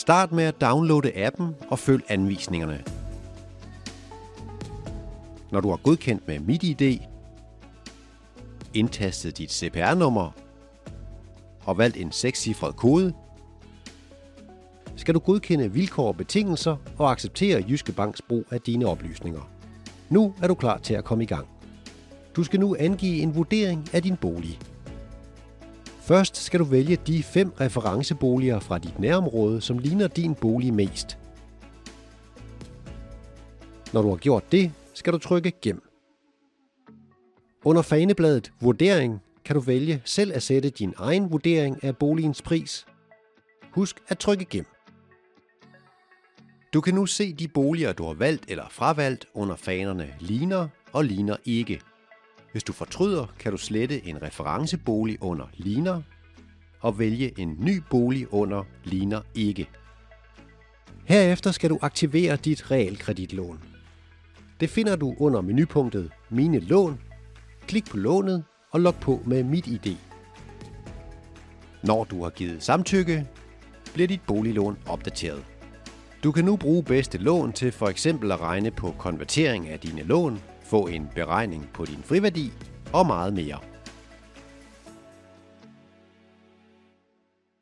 Start med at downloade appen og følg anvisningerne. Når du har godkendt med MitID, indtastet dit CPR-nummer og valgt en sekscifret kode, skal du godkende vilkår og betingelser og acceptere Jyske Banks brug af dine oplysninger. Nu er du klar til at komme i gang. Du skal nu angive en vurdering af din bolig. Først skal du vælge de fem referenceboliger fra dit nærområde, som ligner din bolig mest. Når du har gjort det, skal du trykke Gem. Under fanebladet Vurdering kan du vælge selv at sætte din egen vurdering af boligens pris. Husk at trykke Gem. Du kan nu se de boliger, du har valgt eller fravalgt under fanerne ligner og ligner ikke. Hvis du fortryder, kan du slette en referencebolig under ligner og vælge en ny bolig under ligner ikke. Herefter skal du aktivere dit realkreditlån. Det finder du under menupunktet Mine lån. Klik på lånet og log på med Mit ID. Når du har givet samtykke, bliver dit boliglån opdateret. Du kan nu bruge bedste lån til for eksempel at regne på konvertering af dine lån, få en beregning på din friværdi og meget mere.